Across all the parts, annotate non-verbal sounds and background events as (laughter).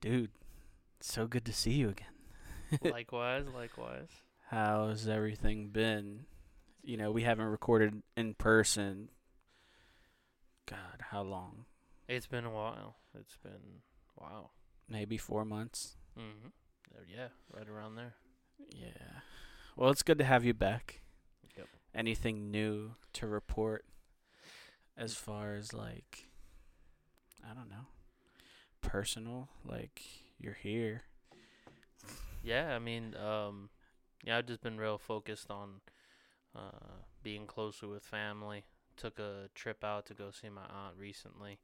Dude, so good to see you again. (laughs) likewise, likewise. How's everything been? You know, we haven't recorded in person. God, how long? It's been a while. It's been wow. Maybe four months. Mm-hmm. Yeah, right around there. Yeah. Well, it's good to have you back. Yep. Anything new to report as far as like, I don't know, personal? Like, you're here. Yeah, I mean, um, yeah, I've just been real focused on uh, being closer with family. Took a trip out to go see my aunt recently,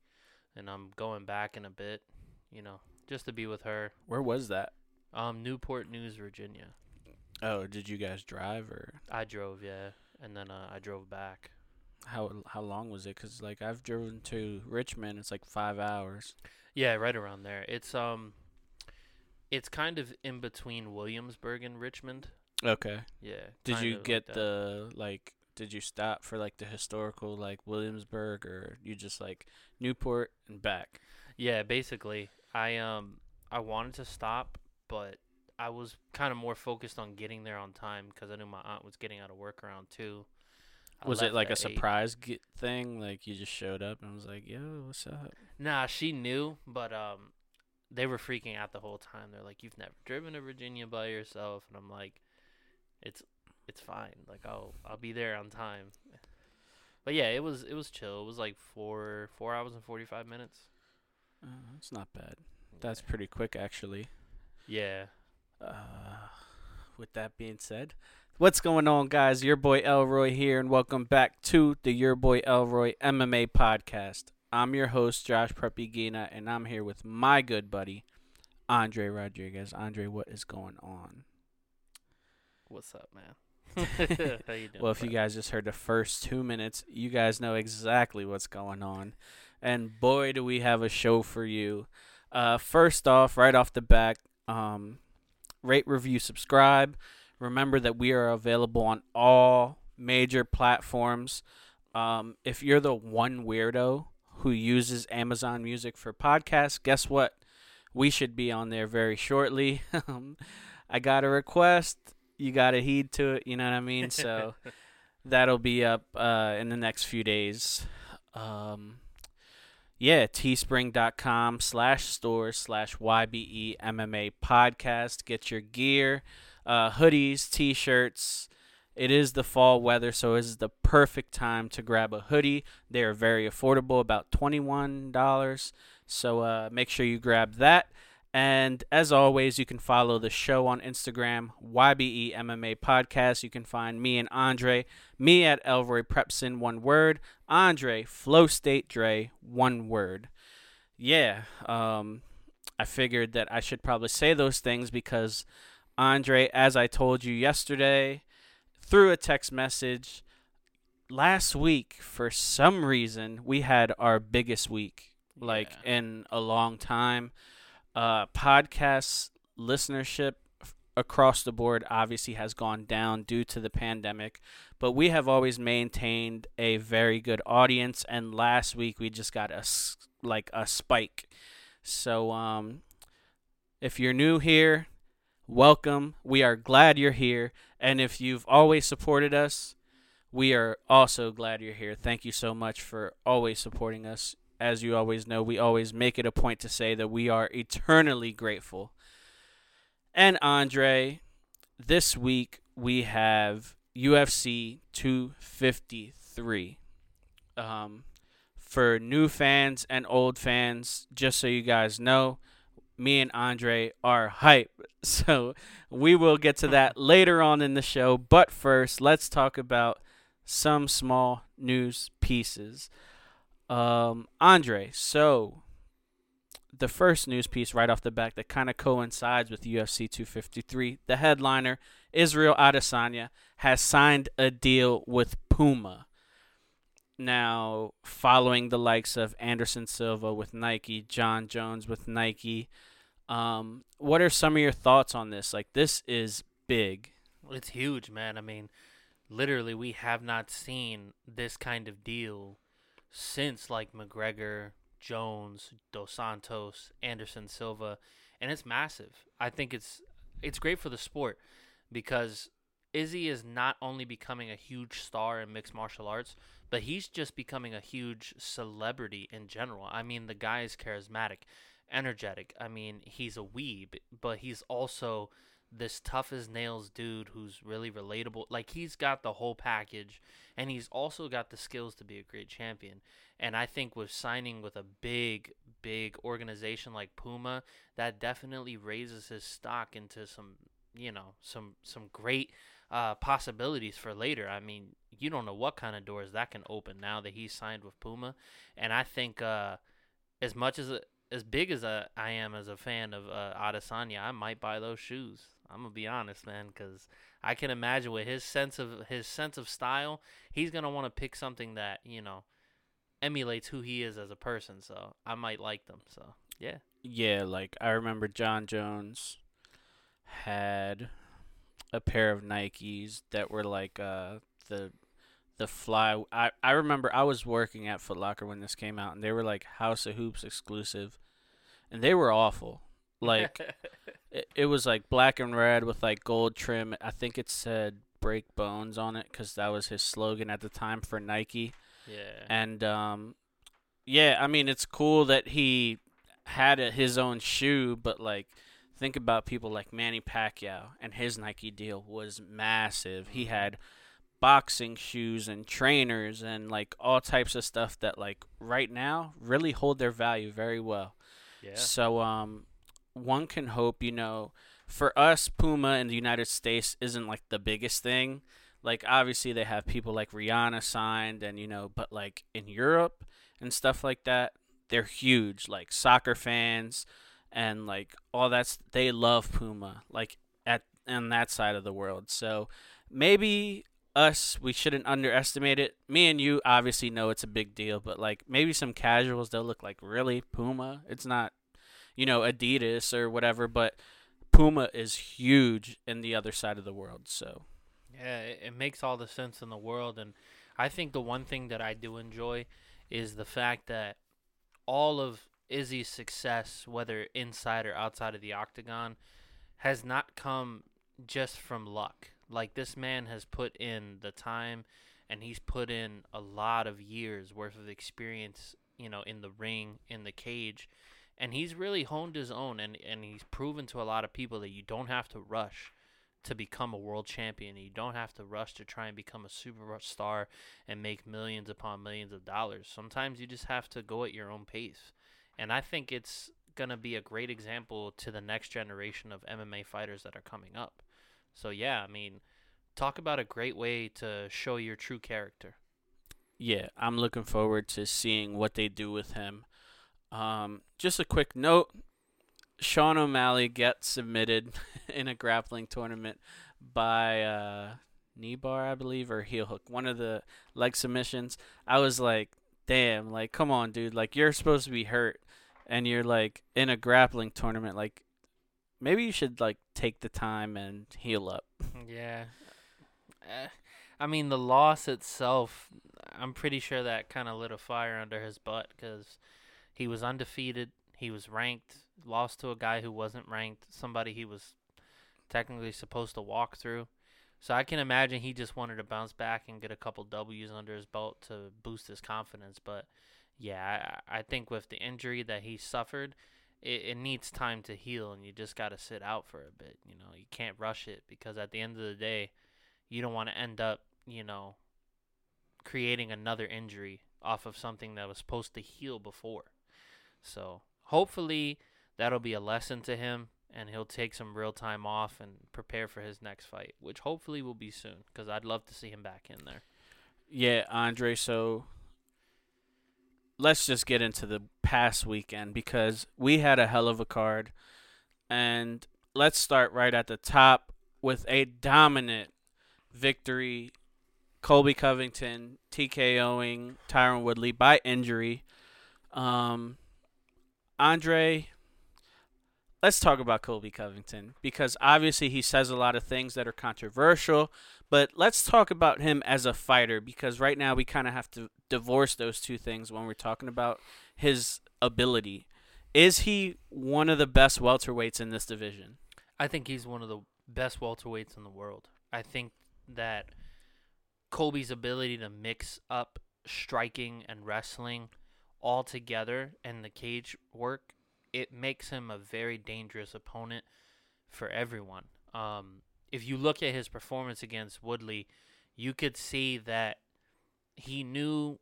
and I'm going back in a bit. You know, just to be with her. Where was that? Um, Newport News, Virginia. Oh, did you guys drive or I drove, yeah, and then uh, I drove back. how how long was it? Cause like I've driven to Richmond, it's like five hours. Yeah, right around there. It's um, it's kind of in between Williamsburg and Richmond. Okay. Yeah. Did you of like get the like? Did you stop for like the historical like Williamsburg, or you just like Newport and back? Yeah, basically, I um I wanted to stop, but I was kind of more focused on getting there on time because I knew my aunt was getting out of work around two. I was it like a eight. surprise get thing? Like you just showed up and was like, "Yo, what's up?" Nah, she knew, but um, they were freaking out the whole time. They're like, "You've never driven to Virginia by yourself," and I'm like, "It's it's fine. Like I'll I'll be there on time." But yeah, it was it was chill. It was like four four hours and forty five minutes. Uh, that's not bad. That's pretty quick, actually. yeah. Uh, with that being said, what's going on, guys? Your boy Elroy here, and welcome back to the Your Boy Elroy MMA podcast. I'm your host, Josh Prep Iguina, and I'm here with my good buddy, Andre Rodriguez. Andre, what is going on? What's up, man? (laughs) (laughs) How you doing? Well, if you guys just heard the first two minutes, you guys know exactly what's going on. And boy, do we have a show for you. Uh, first off, right off the back, um, rate, review, subscribe. Remember that we are available on all major platforms. Um, if you're the one weirdo who uses Amazon Music for podcasts, guess what? We should be on there very shortly. (laughs) Um, I got a request. You got to heed to it. You know what I mean? So (laughs) that'll be up uh, in the next few days. Um, yeah, teespring.com slash store slash YBE MMA podcast. Get your gear, uh, hoodies, t shirts. It is the fall weather, so it is the perfect time to grab a hoodie. They are very affordable, about $21. So uh, make sure you grab that. And as always, you can follow the show on Instagram, YBE MMA Podcast. You can find me and Andre, me at Elroy Prepson, one word, Andre, Flow State Dre, one word. Yeah, um, I figured that I should probably say those things because Andre, as I told you yesterday through a text message, last week, for some reason, we had our biggest week, like Yeah. in a long time uh, podcast listenership across the board obviously has gone down due to the pandemic, but we have always maintained a very good audience. And last week we just got a s- like a spike. So um, if you're new here, welcome. We are glad you're here, and if you've always supported us. We are also glad you're here. Thank you so much for always supporting us as you always know, we always make it a point to say that we are eternally grateful. And Andre, this week we have UFC 253. Um, for new fans and old fans, just so you guys know, me and Andre are hype. (laughs) So we will get to that later on in the show. But first, let's talk about some small news pieces. Um, Andre, so the first news piece right off the back that kind of coincides with UFC 253, the headliner, Israel Adesanya, has signed a deal with Puma. Now, following the likes of Anderson Silva with Nike, Jon Jones with Nike, um, what are some of your thoughts on this? Like, this is big. It's huge, man. I mean, literally, we have not seen this kind of deal since like McGregor, Jones, Dos Santos, Anderson Silva, and it's massive. I think it's it's great for the sport because Izzy is not only becoming a huge star in mixed martial arts, but he's just becoming a huge celebrity in general. I mean, the guy is charismatic, energetic. I mean, he's a weeb, but he's also this tough as nails dude who's really relatable. Like he's got the whole package and he's also got the skills to be a great champion. And I think with signing with a big big organization like Puma, that definitely raises his stock into some, you know, some some great uh, possibilities for later. I mean, you don't know what kind of doors that can open now that he's signed with Puma. And I think uh, as much as as big as a, I am as a fan of uh, Adesanya, I might buy those shoes. I'm gonna be honest, man, because I can imagine with his sense of his sense of style, he's gonna want to pick something that you know emulates who he is as a person. So I might like them. So yeah. Yeah, like I remember Jon Jones had a pair of Nikes that were like uh the the fly I, I remember I was working at Foot Locker when this came out and they were like House of Hoops exclusive and they were awful. Like (laughs) it, it was like black and red with like gold trim. I think it said break bones on it cuz that was his slogan at the time for Nike. Yeah. And um yeah, I mean it's cool that he had a, his own shoe, but like think about people like Manny Pacquiao and his Nike deal was massive. He had boxing shoes and trainers and like all types of stuff that like right now really hold their value very well. yeah. So um one can hope, you know, for us Puma in the United States isn't like the biggest thing. Like obviously they have people like Rihanna signed and you know, but like in Europe and stuff like that, they're huge like soccer fans and like all that's they love Puma like at on that side of the world. So maybe us we shouldn't underestimate it. Me and you obviously know it's a big deal, but like maybe some casuals they'll look like really Puma. It's not you know Adidas or whatever, but Puma is huge in the other side of the world. So Yeah, it, it makes all the sense in the world, and I think the one thing that I do enjoy is the fact that all of Izzy's success, whether inside or outside of the octagon, has not come just from luck. Like this man has put in the time, and he's put in a lot of years worth of experience, you know, in the ring, in the cage, and he's really honed his own, and and he's proven to a lot of people that you don't have to rush to become a world champion. You don't have to rush to try and become a superstar and make millions upon millions of dollars. Sometimes you just have to go at your own pace. And I think it's going to be a great example to the next generation of MMA fighters that are coming up. So, yeah, I mean, talk about a great way to show your true character. yeah, I'm looking forward to seeing what they do with him. Um, just a quick note: Sean O'Malley gets submitted (laughs) in a grappling tournament by uh, knee bar, I believe, or heel hook, one of the leg submissions. I was like, damn, like, come on, dude, like you're supposed to be hurt, and you're like in a grappling tournament, like. Maybe you should like take the time and heal up. (laughs) Yeah. Eh, I mean, the loss itself, I'm pretty sure that kind of lit a fire under his butt because he was undefeated. He was ranked, lost to a guy who wasn't ranked, somebody he was technically supposed to walk through. So I can imagine he just wanted to bounce back and get a couple W's under his belt to boost his confidence. But yeah, I, I think with the injury that he suffered, it, it needs time to heal, and you just got to sit out for a bit. You know, you can't rush it because at the end of the day, you don't want to end up, you know, creating another injury off of something that was supposed to heal before. So hopefully that'll be a lesson to him, and he'll take some real time off and prepare for his next fight, which hopefully will be soon because I'd love to see him back in there. Yeah, Andre, so let's just get into the past weekend because we had a hell of a card. And let's start right at the top with a dominant victory. Colby Covington TKOing Tyron Woodley by injury. Um, Andre, let's talk about Colby Covington because obviously he says a lot of things that are controversial, but let's talk about him as a fighter because right now we kind of have to divorce those two things when we're talking about his ability. Is he one of the best welterweights in this division? I think he's one of the best welterweights in the world. I think that Colby's ability to mix up striking and wrestling all together and the cage work, it makes him a very dangerous opponent for everyone. Um, if you look at his performance against Woodley, you could see that he knew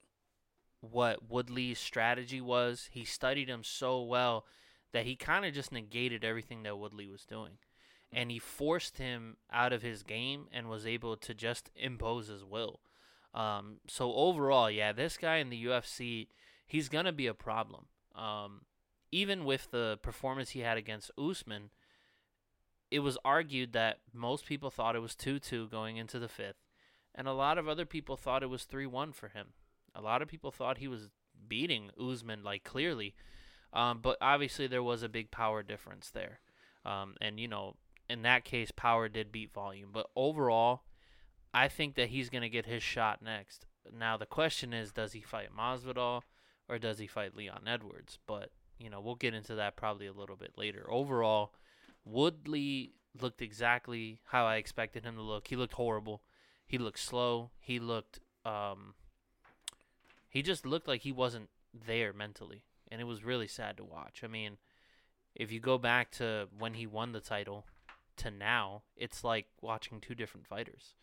what Woodley's strategy was. He studied him so well that he kind of just negated everything that Woodley was doing. And he forced him out of his game and was able to just impose his will. Um, so overall, yeah, this guy in the UFC, he's gonna be a problem. Um, even with the performance he had against Usman, it was argued that most people thought it was 2-2 going into the fifth, and a lot of other people thought it was 3-1 for him. A lot of people thought he was beating Usman like clearly, um, but obviously there was a big power difference there, um, and you know in that case power did beat volume. But overall, I think that he's gonna get his shot next. Now the question is, does he fight Masvidal or does he fight Leon Edwards? But you know we'll get into that probably a little bit later. Overall, Woodley looked exactly how I expected him to look. He looked horrible. He looked slow. He looked um, he just looked like he wasn't there mentally, and it was really sad to watch. I mean, if you go back to when he won the title to now, it's like watching two different fighters.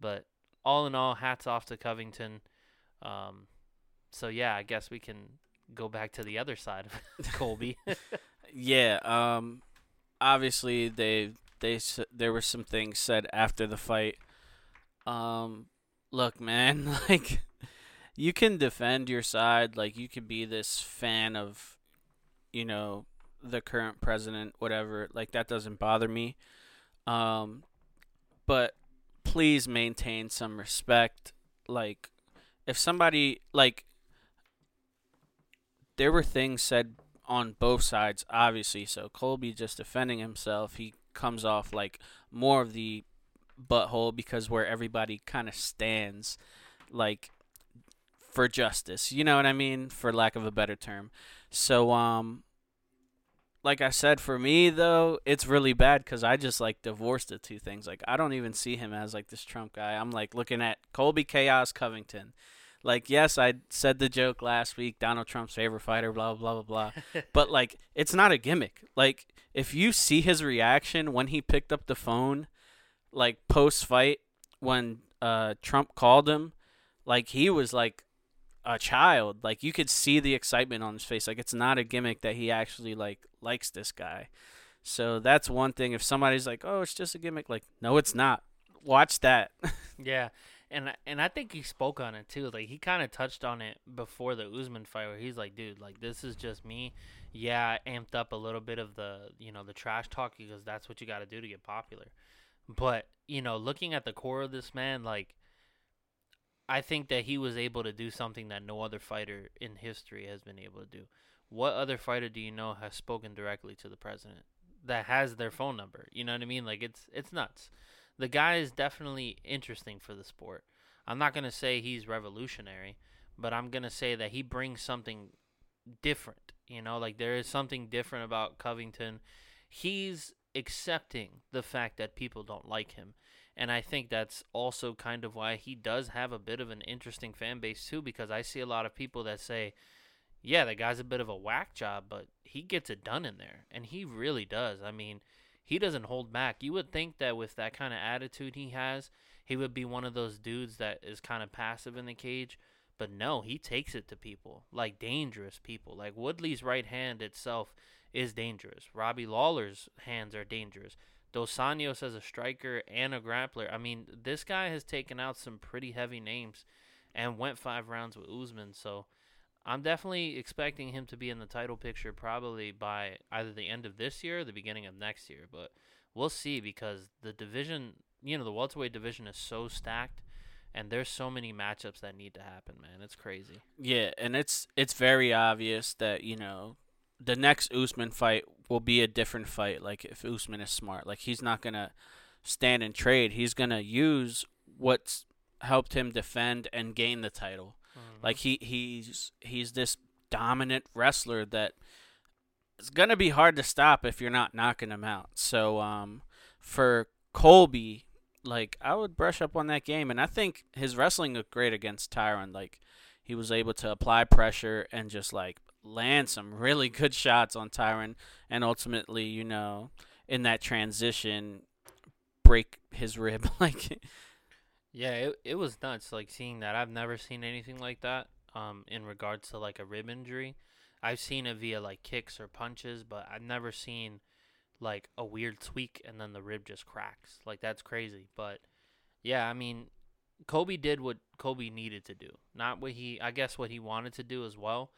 But all in all, hats off to Covington. Um, so yeah, I guess we can go back to the other side of (laughs) Colby. (laughs) yeah. Um. Obviously, they they there were some things said after the fight. Um. Look, man. (laughs) Like you can defend your side like you could be this fan of you know the current president whatever like that doesn't bother me um but please maintain some respect like if somebody like there were things said on both sides obviously so colby just defending himself he comes off like more of the butthole because where everybody kind of stands like for justice. You know what I mean? For lack of a better term. So, um, like I said, for me though, it's really bad because I just like divorced the two things. Like I don't even see him as like this Trump guy. I'm like looking at Colby Chaos Covington. Like yes, I said the joke last week, Donald Trump's favorite fighter, blah blah blah blah. (laughs) but like it's not a gimmick. Like if you see his reaction when he picked up the phone, like post fight when uh Trump called him, like he was like a child. Like you could see the excitement on his face. Like it's not a gimmick that he actually like likes this guy. So that's one thing. If somebody's like, "Oh, it's just a gimmick," like, no, it's not. Watch that. (laughs) yeah, and and I think he spoke on it too. Like he kind of touched on it before the Usman fight, where he's like, "Dude, like this is just me." Yeah, I amped up a little bit of the you know the trash talk because that's what you got to do to get popular. But you know, looking at the core of this man, like I think that he was able to do something that no other fighter in history has been able to do. What other fighter do you know has spoken directly to the president that has their phone number? You know what I mean? Like it's it's nuts. The guy is definitely interesting for the sport. I'm not going to say he's revolutionary, but I'm going to say that he brings something different. You know, like there is something different about Covington. He's accepting the fact that people don't like him. And I think that's also kind of why he does have a bit of an interesting fan base too, because I see a lot of people that say, yeah, the guy's a bit of a whack job, but he gets it done in there. And he really does. I mean, he doesn't hold back. You would think that with that kind of attitude he has, he would be one of those dudes that is kind of passive in the cage. But no, he takes it to people, like dangerous people. Like Woodley's right hand itself is dangerous. Robbie Lawler's hands are dangerous. Dos Anjos as a striker and a grappler. I mean, this guy has taken out some pretty heavy names and went five rounds with Usman. So I'm definitely expecting him to be in the title picture probably by either the end of this year or the beginning of next year. But we'll see because the division, you know, the welterweight division is so stacked and there's so many matchups that need to happen, man. It's crazy. Yeah, and it's it's very obvious that, you know, the next Usman fight will be a different fight. Like if Usman is smart, like he's not gonna stand and trade. He's gonna use what's helped him defend and gain the title. Mm. Like he he's he's this dominant wrestler that it's gonna be hard to stop if you're not knocking him out. So um, for Colby, like I would brush up on that game, and I think his wrestling looked great against Tyron. Like he was able to apply pressure and just like land some really good shots on Tyron, and ultimately, you know, in that transition, break his rib. (laughs) like, Yeah, it it was nuts. Like seeing that, I've never seen anything like that. Um, in regards to like a rib injury, I've seen it via like kicks or punches, but I've never seen like a weird tweak and then the rib just cracks. Like that's crazy. But yeah, I mean, Kobe did what Kobe needed to do, not what he, I guess, what he wanted to do as well.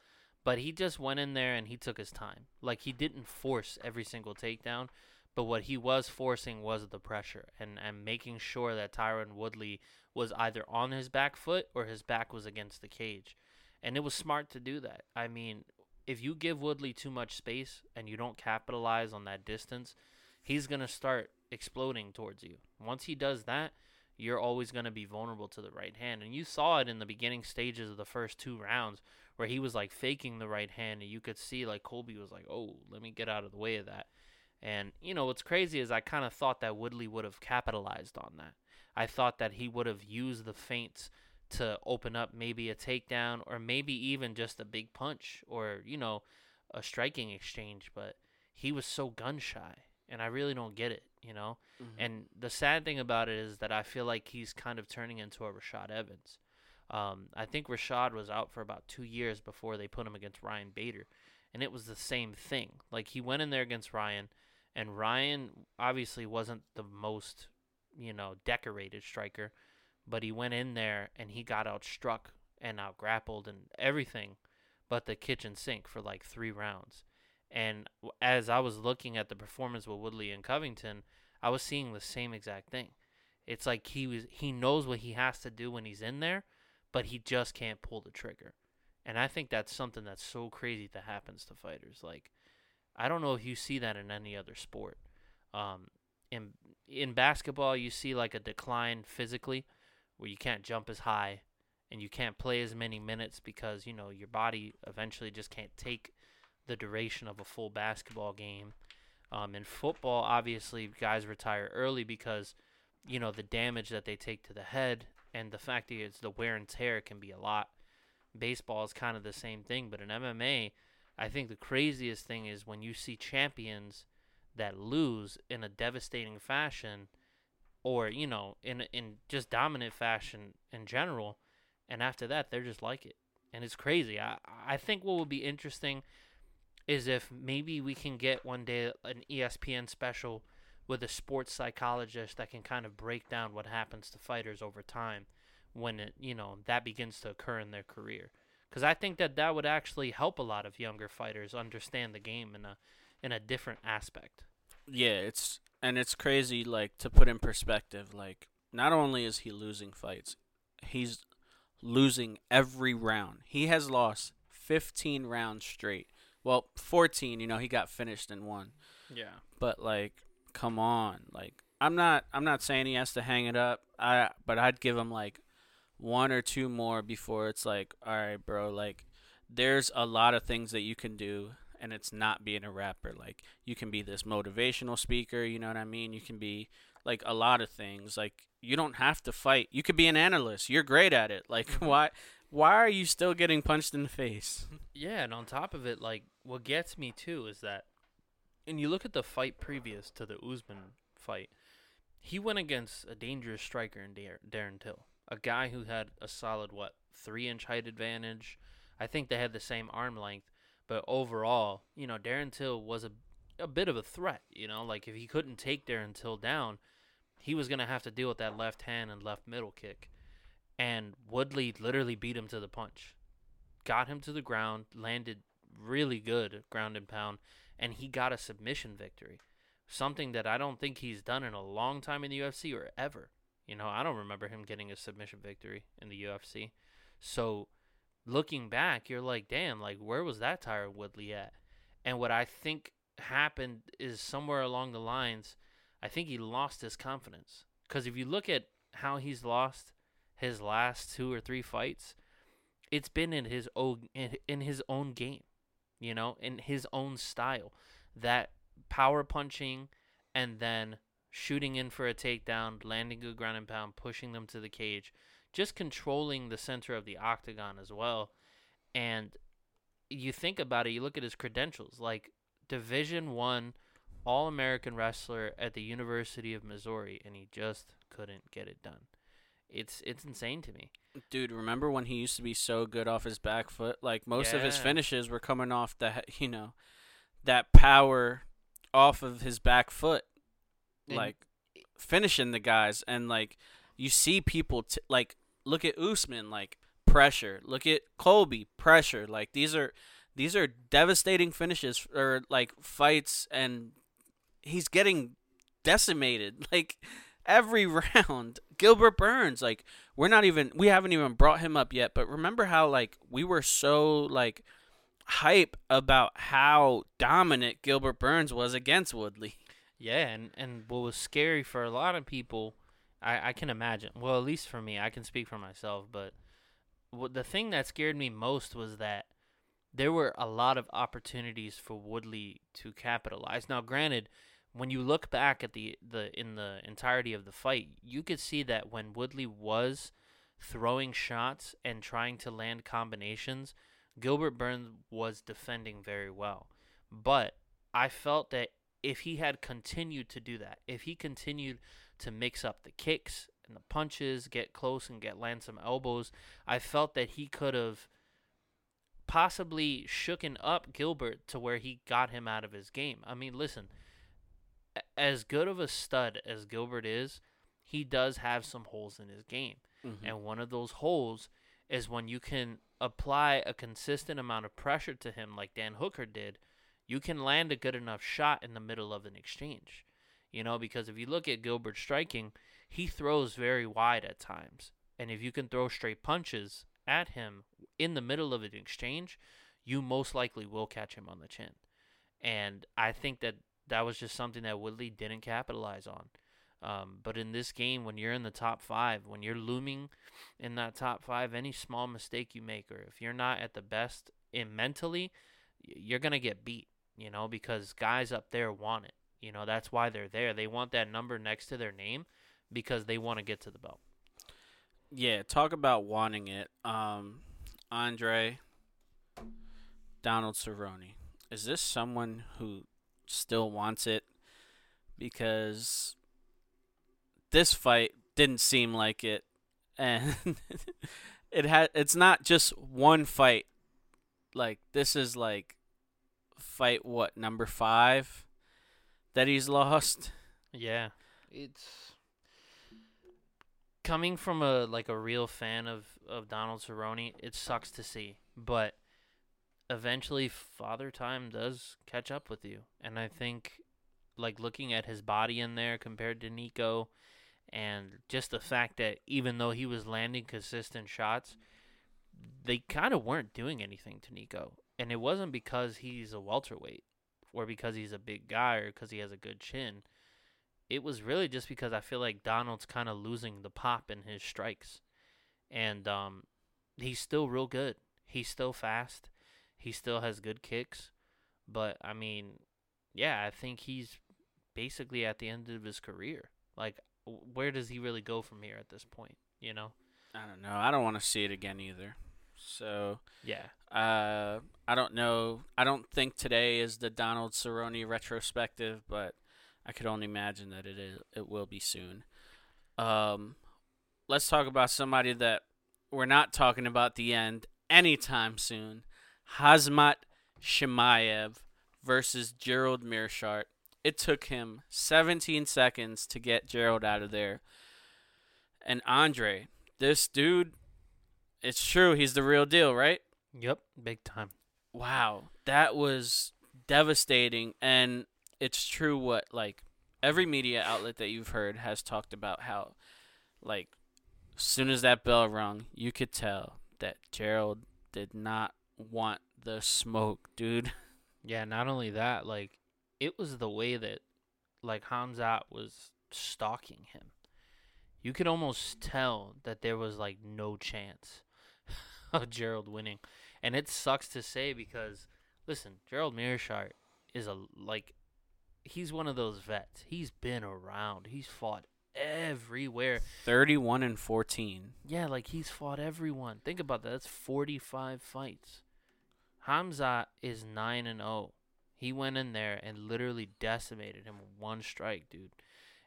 But he just went in there and he took his time. Like he didn't force every single takedown, but what he was forcing was the pressure and and making sure that Tyron Woodley was either on his back foot or his back was against the cage. And it was smart to do that. I mean, if you give Woodley too much space and you don't capitalize on that distance, he's going to start exploding towards you. Once he does that, you're always going to be vulnerable to the right hand. And you saw it in the beginning stages of the first two rounds where he was like faking the right hand and you could see like Colby was like, "Oh, let me get out of the way of that." And you know, what's crazy is I kind of thought that Woodley would have capitalized on that. I thought that he would have used the feints to open up maybe a takedown or maybe even just a big punch or, you know, a striking exchange, but he was so gun shy and I really don't get it, you know? mm-hmm. And the sad thing about it is that I feel like he's kind of turning into a Rashad Evans. Um, I think Rashad was out for about two years before they put him against Ryan Bader, and it was the same thing. Like he went in there against Ryan, and Ryan obviously wasn't the most, you know, decorated striker, but he went in there and he got outstruck and out grappled and everything, but the kitchen sink for like three rounds. And as I was looking at the performance with Woodley and Covington, I was seeing the same exact thing. It's like he was he knows what he has to do when he's in there, but he just can't pull the trigger. And I think that's something that's so crazy that happens to fighters. Like I don't know if you see that in any other sport. Um, in in basketball, you see like a decline physically, where you can't jump as high, and you can't play as many minutes because you know your body eventually just can't take the duration of a full basketball game. Um, in football, obviously, guys retire early because you know the damage that they take to the head and the fact that it's the wear and tear can be a lot. Baseball is kind of the same thing, but in MMA, I think the craziest thing is when you see champions that lose in a devastating fashion or you know in in just dominant fashion in general and after that they're just like it and it's crazy i i think what would be interesting is if maybe we can get one day an espn special with a sports psychologist that can kind of break down what happens to fighters over time when it you know that begins to occur in their career because I think that that would actually help a lot of younger fighters understand the game in a in a different aspect. Yeah, it's and it's crazy. Like to put in perspective, like not only is he losing fights, he's losing every round. He has lost 15 rounds straight. Well, 14. You know, he got finished in one. Yeah. But like, come on. Like, I'm not. I'm not saying he has to hang it up. I. But I'd give him like one or two more before it's like, all right, bro. Like, there's a lot of things that you can do and it's not being a rapper. Like you can be this motivational speaker, you know what I mean? You can be like a lot of things. Like you don't have to fight. You could be an analyst. You're great at it. Like mm-hmm. why why are you still getting punched in the face? Yeah, and on top of it, like what gets me too is that, and you look at the fight previous to the Usman fight, he went against a dangerous striker in Dar- Darren Till, a guy who had a solid what three inch height advantage. I think they had the same arm length, but overall, you know, Darren Till was a a bit of a threat. You know, like if he couldn't take Darren Till down, he was gonna have to deal with that left hand and left middle kick. And Woodley literally beat him to the punch, got him to the ground, landed really good ground and pound, and he got a submission victory. Something that I don't think he's done in a long time in the UFC or ever. You know, I don't remember him getting a submission victory in the UFC. So looking back, you're like, damn, like where was that Tyron Woodley at? And what I think happened is somewhere along the lines, I think he lost his confidence. Because if you look at how he's lost his last two or three fights, it's been in his own in, in his own game, you know, in his own style. That power punching and then shooting in for a takedown, landing a ground and pound, pushing them to the cage, just controlling the center of the octagon as well. And you think about it, you look at his credentials, like Division One All American wrestler at the University of Missouri, and he just couldn't get it done. It's it's insane to me. Dude, remember when he used to be so good off his back foot? Like most of his finishes were coming off that you know, that power off of his back foot, And- like finishing the guys. And like you see people t- like look at Usman, like pressure. Look at Colby, pressure. Like these are these are devastating finishes or like fights, and he's getting decimated. (laughs) Like every (laughs) round. Gilbert Burns, like we're not even we haven't even brought him up yet, but remember how like we were so like hype about how dominant Gilbert Burns was against Woodley. Yeah, and and what was scary for a lot of people, I I can imagine. Well, at least for me, I can speak for myself. But what the thing that scared me most was that there were a lot of opportunities for Woodley to capitalize. Now, granted, when you look back at the the in the entirety of the fight, you could see that when Woodley was throwing shots and trying to land combinations, Gilbert Burns was defending very well. But I felt that if he had continued to do that, if he continued to mix up the kicks and the punches, get close and get land some elbows, I felt that he could have possibly shooken up Gilbert to where he got him out of his game. I mean, listen, as good of a stud as Gilbert is, he does have some holes in his game. Mm-hmm. And one of those holes is when you can apply a consistent amount of pressure to him, like Dan Hooker did, you can land a good enough shot in the middle of an exchange. You know, because if you look at Gilbert striking, he throws very wide at times. And if you can throw straight punches at him in the middle of an exchange, you most likely will catch him on the chin. And I think that that was just something that Woodley didn't capitalize on. Um, but in this game, when you're in the top five, when you're looming in that top five, any small mistake you make, or if you're not at the best in mentally, you're gonna get beat. You know, because guys up there want it. You know, that's why they're there. They want that number next to their name because they want to get to the belt. Yeah, talk about wanting it. Um, Andre Donald Cerrone. Is this someone who still wants it? Because this fight didn't seem like it, and (laughs) it had. It's not just one fight. Like this is like fight what number five that he's lost. Yeah, it's coming from a like a real fan of of Donald Cerrone. It sucks to see, but eventually, Father Time does catch up with you, and I think like looking at his body in there compared to Nico, and just the fact that even though he was landing consistent shots, they kind of weren't doing anything to Nico, and it wasn't because he's a welterweight or because he's a big guy or because he has a good chin it was really just because I feel like Donald's kind of losing the pop in his strikes. And um, he's still real good. He's still fast. He still has good kicks. But, I mean, yeah, I think he's basically at the end of his career. Like, where does he really go from here at this point? You know? I don't know. I don't want to see it again either. So Yeah. Uh, I don't know. I don't think today is the Donald Cerrone retrospective, but I could only imagine that it is. It will be soon. Um, let's talk about somebody that we're not talking about the end anytime soon. Hamzat Chimaev versus Gerald Meerschaert. It took him 17 seconds to get Gerald out of there. And Andre, this dude, it's true, he's the real deal, right? Yep. Big time. Wow, that was devastating. And it's true what, like, every media outlet that you've heard has talked about how, like, as soon as that bell rung, you could tell that Gerald did not want the smoke, dude. (laughs) Yeah, not only that, like it was the way that like Hamzat was stalking him. You could almost tell that there was like no chance (laughs) of Gerald winning, and it sucks to say because listen, Gerald Meerschaert is a like he's one of those vets. He's been around. He's fought everywhere. 31 and 14. Yeah, like he's fought everyone. Think about that. That's 45 fights. Hamza is 9 and 0. He went in there and literally decimated him with one strike, dude.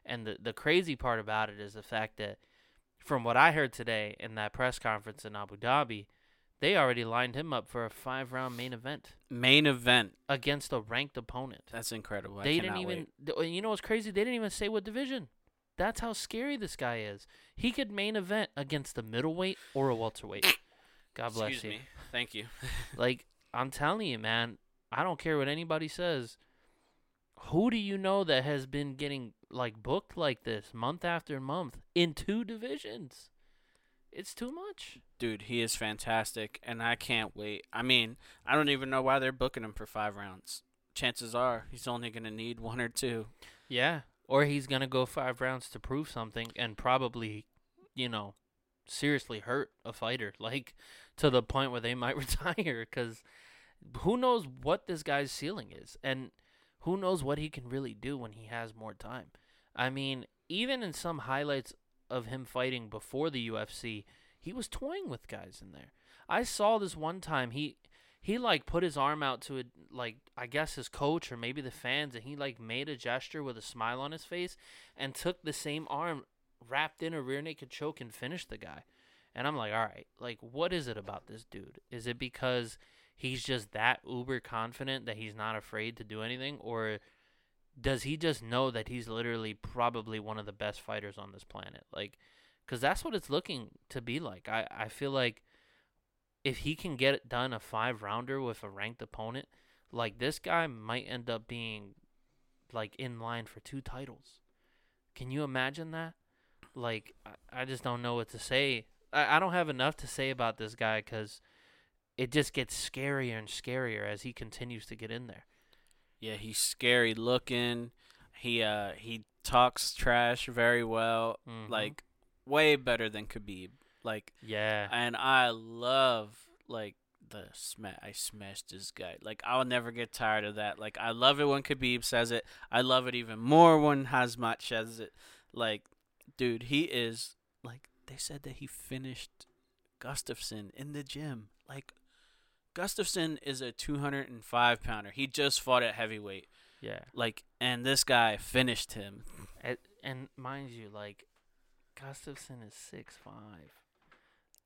And the the crazy part about it is the fact that from what I heard today in that press conference in Abu Dhabi, they already lined him up for a 5-round main event Main event. against a ranked opponent. That's incredible. I they didn't even wait. you know what's crazy? They didn't even say what division. That's how scary this guy is. He could main event against a middleweight or a welterweight. (coughs) God bless Excuse you. me. Thank you. (laughs) Like I'm telling you, man, I don't care what anybody says. Who do you know that has been getting like booked like this month after month in two divisions? It's too much. Dude, he is fantastic, and I can't wait. I mean, I don't even know why they're booking him for five rounds. Chances are he's only going to need one or two. Yeah. Or he's gonna go five rounds to prove something and probably, you know, seriously hurt a fighter, (laughs) like to the point where they might (laughs) retire. Because who knows what this guy's ceiling is, and who knows what he can really do when he has more time. I mean, even in some highlights of him fighting before the UFC, he was toying with guys in there. I saw this one time he he like put his arm out to a, like I guess his coach or maybe the fans and he like made a gesture with a smile on his face and took the same arm wrapped in a rear naked choke and finished the guy. And I'm like, "All right, like what is it about this dude? Is it because he's just that uber confident that he's not afraid to do anything or does he just know that he's literally probably one of the best fighters on this planet? Like cuz that's what it's looking to be like. I I feel like if he can get it done a five rounder with a ranked opponent, like this guy might end up being like in line for two titles. Can you imagine that? Like I, I just don't know what to say. I, I don't have enough to say about this guy because it just gets scarier and scarier as he continues to get in there. Yeah, he's scary looking. He uh he talks trash very well, Mhm. like way better than Khabib. Like, yeah, and I love like the smash. I smashed this guy. Like, I'll never get tired of that. Like, I love it when Khabib says it. I love it even more when Hamzat says it. Like, dude, he is like they said that he finished Gustafsson in the gym. Like, Gustafsson is a 205 pounder. He just fought at heavyweight. yeah. Like, and this guy finished him. And, and mind you, like Gustafsson is six five.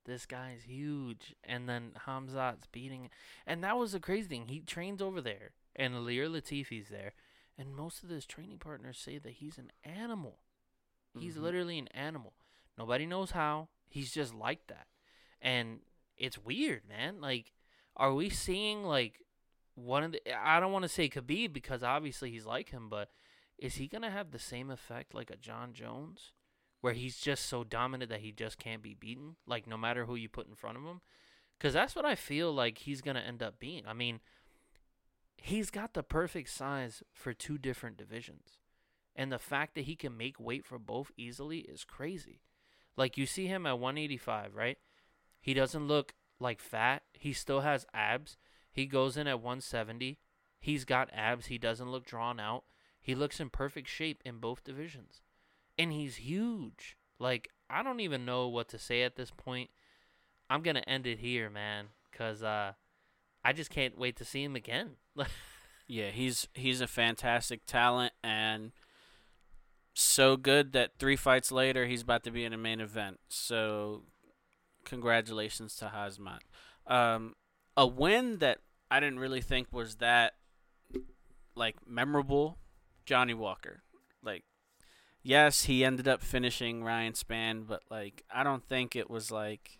This guy's huge, and then Hamzat's beating, and that was the crazy thing. He trains over there, and Ilir Latifi's there, and most of his training partners say that he's an animal. He's Mhm. literally an animal. Nobody knows how. He's just like that, and it's weird, man. Like, are we seeing like one of the? I don't want to say Khabib because obviously he's like him, but is he gonna have the same effect like a Jon Jones, where he's just so dominant that he just can't be beaten, like no matter who you put in front of him? Because that's what I feel like he's gonna end up being. I mean, he's got the perfect size for two different divisions, and the fact that he can make weight for both easily is crazy. Like you see him at 185, right? He doesn't look like fat. He still has abs. He goes in at 170. He's got abs. He doesn't look drawn out. He looks in perfect shape in both divisions. And he's huge. Like, I don't even know what to say at this point. I'm to end it here, man, cuz uh I just can't wait to see him again. (laughs) Yeah, he's he's a fantastic talent and so good that three fights later he's about to be in a main event. So congratulations to Hamzat. Um, a win that I didn't really think was that like memorable. Johnny Walker, yes, he ended up finishing Ryan Spann, but like I don't think it was like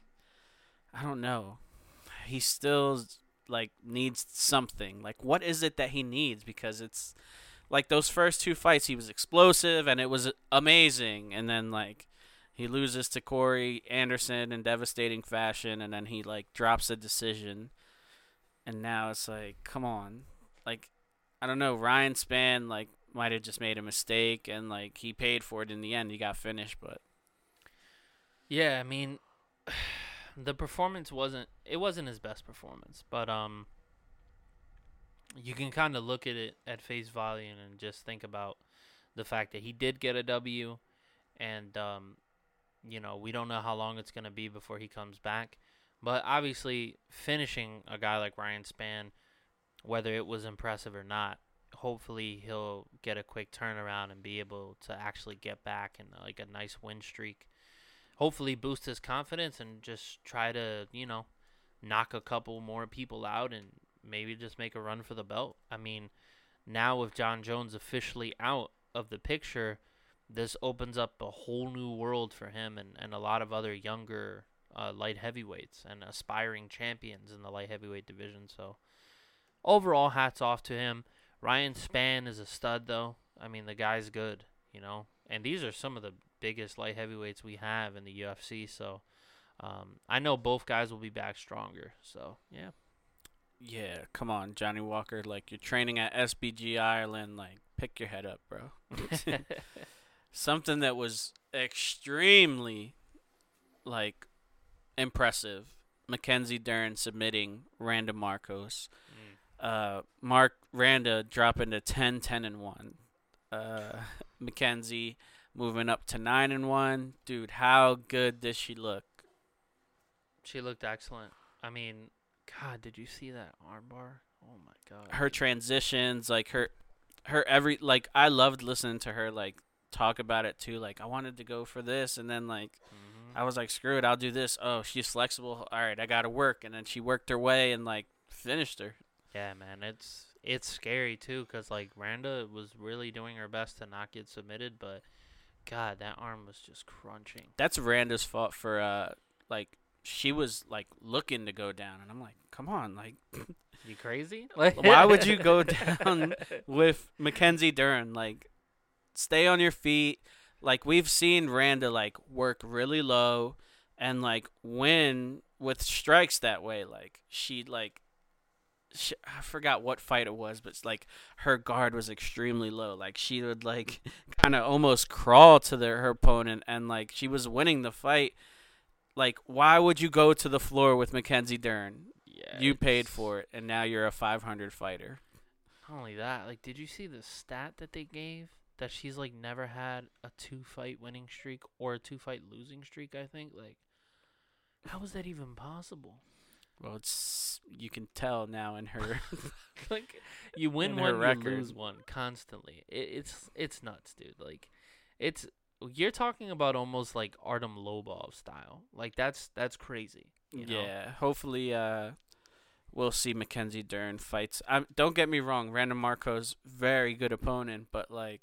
I don't know. He still like needs something. Like what is it that he needs? Because it's like those first two fights he was explosive and it was amazing and then like he loses to Corey Anderson in devastating fashion and then he like drops a decision and now it's like come on. Like I don't know, Ryan Spann like might have just made a mistake and like he paid for it in the end. He got finished, but Yeah, I mean, (sighs) the performance wasn't it wasn't his best performance, but um you can kind of look at it at face value and just think about the fact that he did get a W and um you know, we don't know how long it's going to be before he comes back, but obviously finishing a guy like Ryan Spann, whether it was impressive or not, hopefully he'll get a quick turnaround and be able to actually get back and like a nice win streak. Hopefully boost his confidence and just try to, you know, knock a couple more people out and maybe just make a run for the belt. I mean, now with Jon Jones officially out of the picture, this opens up a whole new world for him and, and a lot of other younger uh, light heavyweights and aspiring champions in the light heavyweight division. So overall, hats off to him. Ryan Spann is a stud, though. I mean, the guy's good, you know. And these are some of the biggest light heavyweights we have in the UFC. So um, I know both guys will be back stronger. So yeah. Yeah, come on, Johnny Walker. Like you're training at SBG Ireland. Like pick your head up, bro. (laughs) Something that was extremely like impressive. Mackenzie Dern submitting Randa Markos uh, Mark Randa dropping to 10, 10 and one. Uh, (laughs) Mackenzie moving up to nine and one. Dude, how good does she look? She looked excellent. I mean, God, did you see that armbar? Oh my God. Her transitions, like her, her every like I loved listening to her like talk about it too. Like I wanted to go for this, and then like. Mm-hmm. I was like, screw it, I'll do this. Oh, she's flexible. All right, I got to work. And then she worked her way and like finished her. Yeah, man, it's it's scary too, cause like Randa was really doing her best to not get submitted, but God, that arm was just crunching. That's Randa's fault for uh, like she was like looking to go down, and I'm like, come on, like. (laughs) You crazy? Like, Why (laughs) would you go down with Mackenzie Dern? Like, stay on your feet. Like we've seen Randa like work really low and like win with strikes that way. Like she like she, I forgot what fight it was, but like her guard was extremely low. Like she would like (laughs) kind of almost crawl to the, her opponent, and like she was winning the fight. Like, why would you go to the floor with Mackenzie Dern? Yeah, you paid for it, and now you're a 500 fighter. Not only that, like, did you see the stat that they gave that she's like never had a two fight winning streak or a two fight losing streak? I think like, how is that even possible? Well, it's you can tell now in her (laughs) (laughs) like you win one, you lose one constantly. It, it's it's nuts, dude. Like it's you're talking about almost like Artem Lobov style. Like that's that's crazy. You know? Yeah. Hopefully, uh, we'll see Mackenzie Dern fights. Um, don't get me wrong, Randa Markos very good opponent, but like,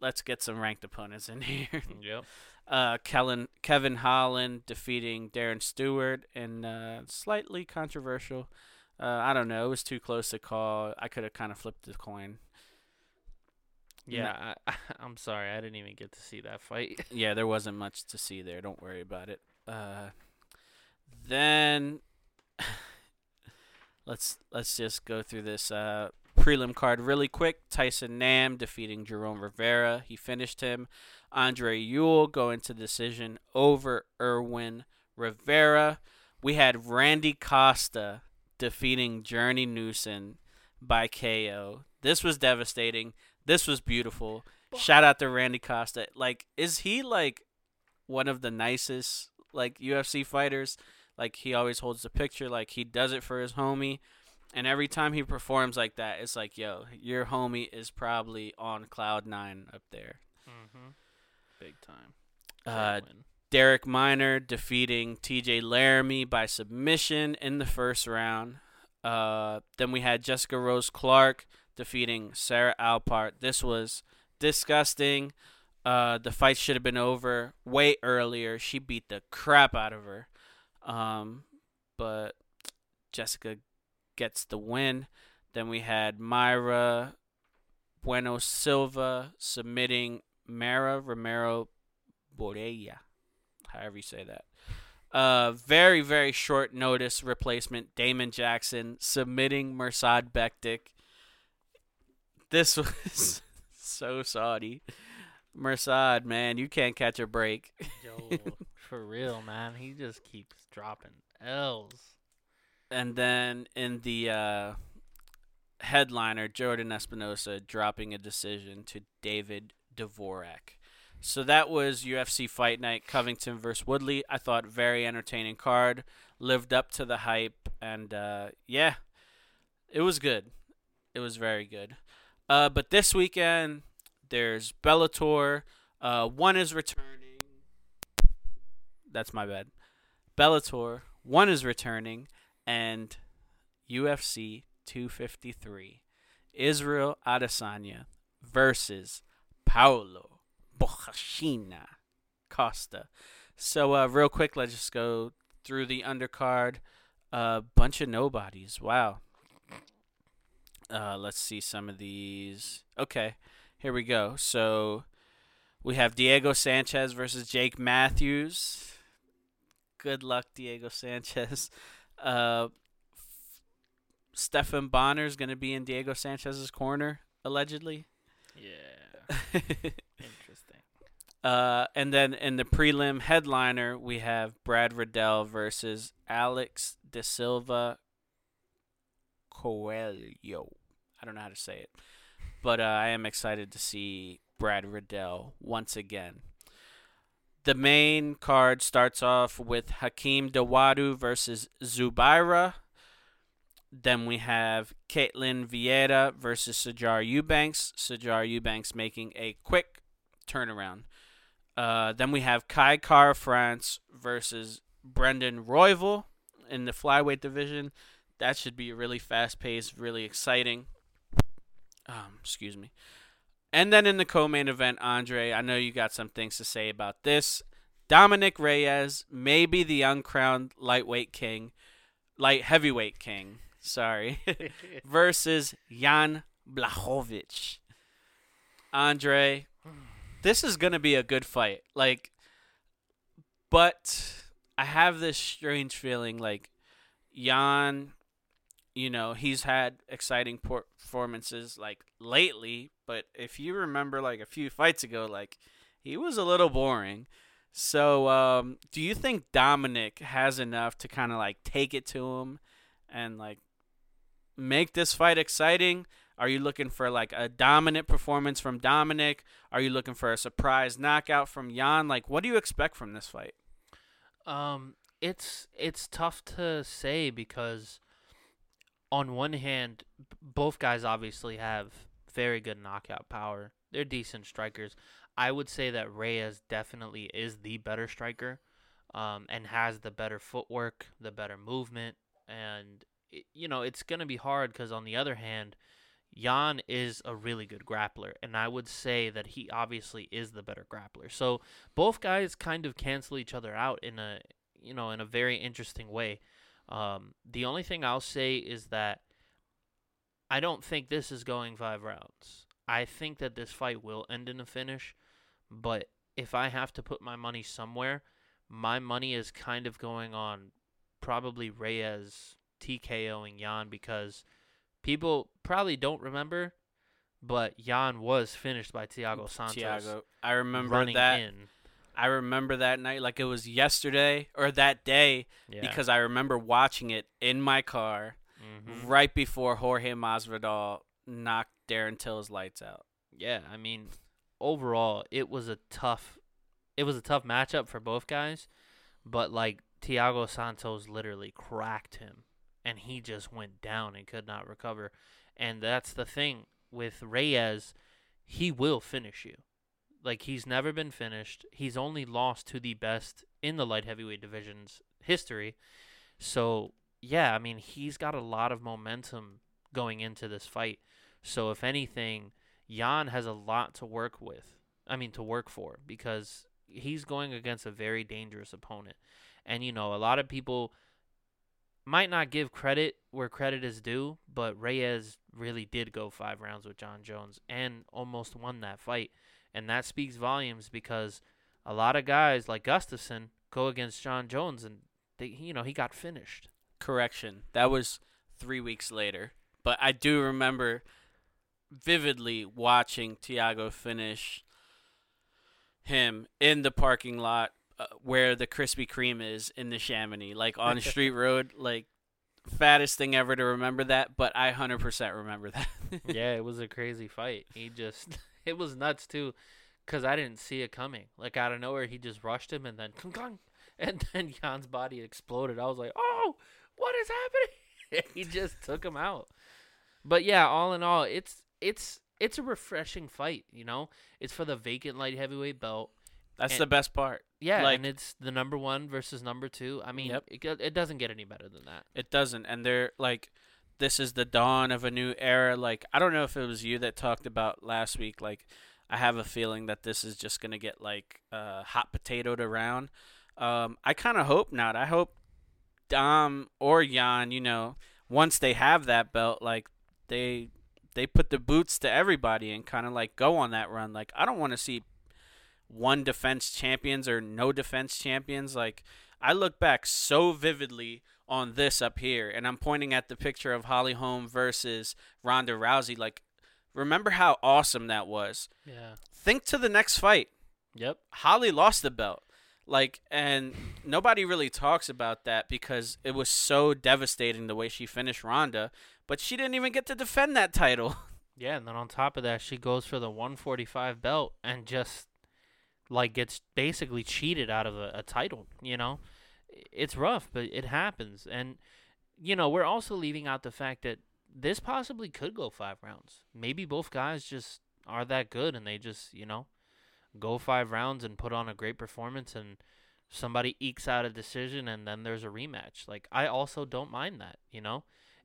let's get some ranked opponents in (laughs) here. yep. Uh, Kellen, Kevin Holland defeating Darren Stewart and uh, slightly controversial. Uh, I don't know. It was too close to call. I could have kind of flipped the coin. Yeah, I, (laughs) am sorry. I didn't even get to see that fight. (laughs) yeah, there wasn't much to see there. Don't worry about it. Uh, then (laughs) let's let's just go through this uh, prelim card really quick. Tyson Nam defeating Jerome Rivera. He finished him. Andre Ewell going to decision over Irwin Rivera. We had Randy Costa defeating Journey Newson by KO. This was devastating. This was beautiful. Shout out to Randy Costa. Like, is he like one of the nicest like UFC fighters? Like he always holds the picture. Like he does it for his homie. And every time he performs like that, it's like, yo, your homie is probably on cloud nine up there. Mm-hmm. Big time. Uh, Darrick Minner defeating TJ Laramie by submission in the first round. Uh, then we had Jessica Rose Clark defeating Sarah Alpart. This was disgusting. Uh, the fight should have been over way earlier. She beat the crap out of her. Um, but Jessica gets the win. Then we had Mayra Bueno Silva submitting Mara Romero Borella, however you say that. Uh, very, very short notice replacement, Damon Jackson submitting Mirsad Bektic. This (laughs) was so Saudi. Mirsad, man, you can't catch a break. Yo, For real, man. He just keeps dropping L's. And then in the uh, headliner, Jordan Espinosa dropping a decision to David Dvorak. So that was UFC Fight Night, Covington versus Woodley. I thought very entertaining card, lived up to the hype, and uh, yeah, it was good. It was very good. Uh, but this weekend, there's Bellator. Uh, one is returning. That's my bad. Bellator. One is returning, and UFC 253. Israel Adesanya versus Paulo Borrachinha Costa. So, uh, real quick, let's just go through the undercard. A uh, bunch of nobodies. Wow. Uh, let's see some of these. Okay, here we go. So, we have Diego Sanchez versus Jake Matthews. Good luck, Diego Sanchez. Uh, Stephan Bonnar is going to be in Diego Sanchez's corner, allegedly. Yeah. (laughs) Interesting. Uh, and then in the prelim headliner, we have Brad Riddell versus Alex De Silva Coelho. I don't know how to say it. But uh, I am excited to see Brad Riddell once again. The main card starts off with Hakeem Dawodu versus Zubaira. Then we have Ketlen Vieira versus Sijara Eubanks. Sijara Eubanks making a quick turnaround. Uh, then we have Kai Kara-France versus Brandon Royval in the flyweight division. That should be really fast paced, really exciting. Um, excuse me. And then in the co-main event, Andre, I know you got some things to say about this. Dominic Reyes, maybe the uncrowned lightweight king, light heavyweight king, sorry, (laughs) (laughs) versus Jan Blachowicz. Andre, this is gonna be a good fight. Like, but I have this strange feeling like Jan you know, he's had exciting performances like lately, but if you remember like a few fights ago, like he was a little boring. So, um, do you think Dominic has enough to kind of like take it to him and like make this fight exciting? Are you looking for like a dominant performance from Dominic? Are you looking for a surprise knockout from Jan? Like, what do you expect from this fight? Um, it's it's tough to say because on one hand, both guys obviously have very good knockout power. They're decent strikers. I would say that Reyes definitely is the better striker, um, and has the better footwork, the better movement, and you know it's gonna be hard because on the other hand, Jan is a really good grappler, and I would say that he obviously is the better grappler. So both guys kind of cancel each other out in a you know in a very interesting way. Um, the only thing I'll say is that I don't think this is going five rounds. I think that this fight will end in a finish, but if I have to put my money somewhere, my money is kind of going on probably Reyes TKOing Jan because people probably don't remember, but Jan was finished by Thiago Santos. Thiago, I remember that. In. I remember that night like it was yesterday or that day yeah. because I remember watching it in my car mm-hmm. right before Jorge Masvidal knocked Darren Till's lights out. Yeah, I mean, overall, it was a tough, it was a tough matchup for both guys, but like Thiago Santos literally cracked him, and he just went down and could not recover. And that's the thing with Reyes, he will finish you. Like he's never been finished. He's only lost to the best in the light heavyweight division's history. So yeah, I mean he's got a lot of momentum going into this fight. So if anything, Jan has a lot to work with. I mean to work for because he's going against a very dangerous opponent. And you know, a lot of people might not give credit where credit is due, but Reyes really did go 5 rounds with Jon Jones and almost won that fight. And that speaks volumes because a lot of guys like Gustafsson go against Jon Jones and they, you know, he got finished. Correction. That was 3 weeks later. But I do remember vividly watching Thiago finish him in the parking lot uh, where the Krispy Kreme is in the Chamonix, like on (laughs) Street Road, like fattest thing ever to remember that. But I hundred percent remember that. (laughs) yeah, it was a crazy fight. He just (laughs) it was nuts too, cause I didn't see it coming. Like out of nowhere, he just rushed him and then kung and then Jan's body exploded. I was like, oh, what is happening? he just took him out. But yeah, all in all, it's it's it's a refreshing fight. You know, it's for the vacant light heavyweight belt. That's And- the best part. Yeah, Like- and it's the number one versus number two. I mean, Yep. it, it doesn't get any better than that. It doesn't, and they're like, this is the dawn of a new era. Like, I don't know if it was you that talked about last week. Like, I have a feeling that this is just gonna get like uh, hot potatoed around. Um, I kind of hope not. I hope Dom or Jan, you know, once they have that belt, like they they put the boots to everybody and kind of like go on that run. Like, I don't want to see one defense champions or no defense champions. Like, I look back so vividly on this up here, and I'm pointing at the picture of Holly Holm versus Ronda Rousey. Like, remember how awesome that was? Yeah. Think to the next fight. Yep. Holly lost the belt. Like, and nobody really talks about that because it was so devastating the way she finished Ronda, but she didn't even get to defend that title. (laughs) Yeah, and then on top of that, she goes for the 145 belt and just like gets basically cheated out of a, a title. You know, it's rough, but it happens. And you know, we're also leaving out the fact that this possibly could go five rounds. Maybe both guys just are that good, and they just you know go five rounds and put on a great performance, and somebody ekes out a decision, and then there's a rematch. Like I also don't mind that. You know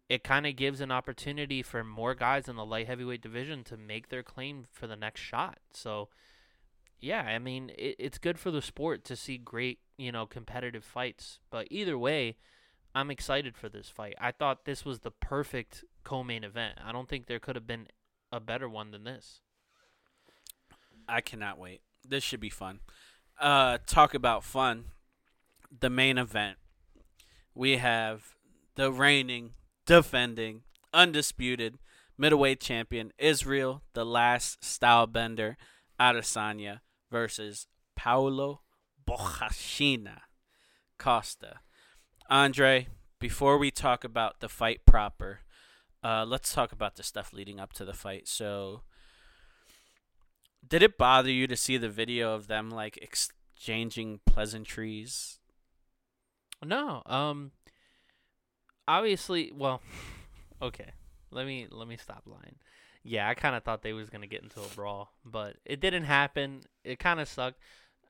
it kind of gives an opportunity for more guys in the light heavyweight division to make their claim for the next shot. So, yeah, I mean, it, it's good for the sport to see great, you know, competitive fights. But either way, I'm excited for this fight. I thought this was the perfect co-main event. I don't think there could have been a better one than this. I cannot wait. This should be fun. Uh, talk about fun. The main event. We have the reigning, defending, undisputed middleweight champion Israel, the Last Stylebender, Adesanya versus Paulo Borrachinha Costa. Andre, before we talk about the fight proper, uh, let's talk about the stuff leading up to the fight. So, did it bother you to see the video of them like exchanging pleasantries? No, um, obviously, well, (laughs) okay. Let me let me stop lying. Yeah, I kind of thought they was gonna get into a brawl, but it didn't happen. It kind of sucked.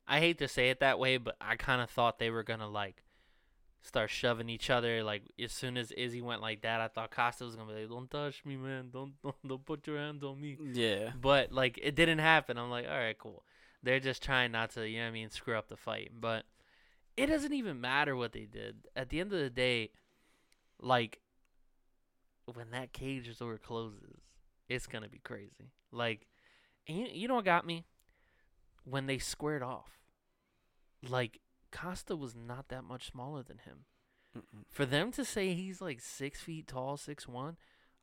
I hate to say it that way, but I kind of thought they were gonna like start shoving each other. Like as soon as Izzy went like that, I thought Costa was gonna be like, "Don't touch me, man! Don't (laughs) don't, don't put your hands on me." Yeah. But like it didn't happen. I'm like, all right, cool. They're just trying not to, you know what I mean, screw up the fight. But it doesn't even matter what they did. At the end of the day, like when that cage door closes, it's gonna be crazy. Like, and you, you know what got me? When they squared off, like Costa was not that much smaller than him. Mm-mm. For them to say he's like six feet tall, six one,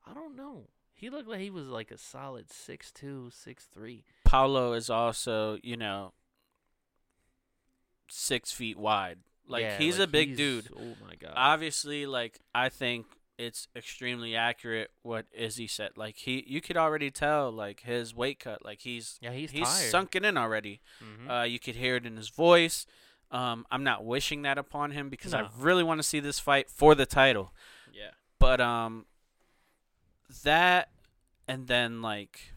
I don't know. He looked like he was like a solid six two, six three. Paulo is also, you know, six feet wide. Like Yeah, he's like, a big he's- dude. Oh my god. Obviously, like I think it's extremely accurate what Izzy said. Like he, you could already tell like his weight cut. Like he's yeah, he's, he's tired. sunken in already. Mhm. Uh, you could hear it in his voice. Um, I'm not wishing that upon him because I really want to see this fight for the title. yeah. But um, that and then like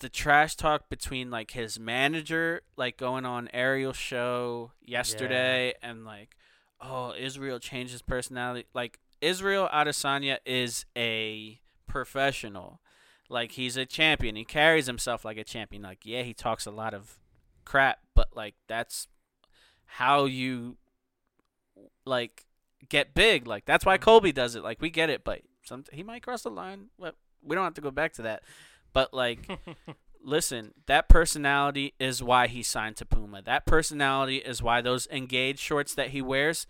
the trash talk between like his manager, like going on Ariel's show yesterday, and like, oh, Israel changed his personality. Like Israel Adesanya is a professional. Like he's a champion. He carries himself like a champion. Like yeah, he talks a lot of crap, but like that's how you like get big. Like that's why. Colby mm-hmm. does it. Like we get it, but some he might cross the line. But we don't have to go back to that. But like (laughs) listen, that personality is why he signed to Puma. That personality is why those engaged shorts that he wears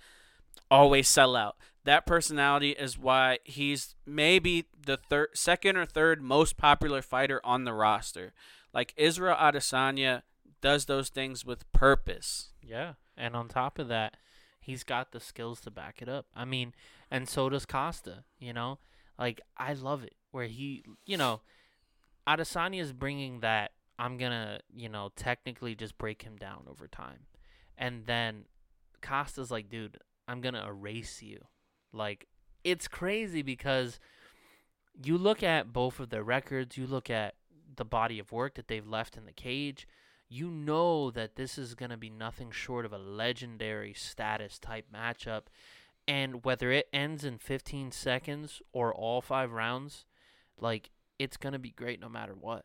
always sell out. That personality is why he's maybe the third, second or third most popular fighter on the roster. Like Israel Adesanya does those things with purpose. Yeah, and on top of that, he's got the skills to back it up. I mean, and so does Costa. You know, like I love it where he, you know, Adesanya is bringing that. I'm gonna, you know, technically just break him down over time, and then Costa's like, dude, I'm gonna erase you. Like, it's crazy because you look at both of their records, you look at the body of work that they've left in the cage, you know that this is going to be nothing short of a legendary status type matchup. And whether it ends in 15 seconds or all five rounds, like, it's going to be great no matter what.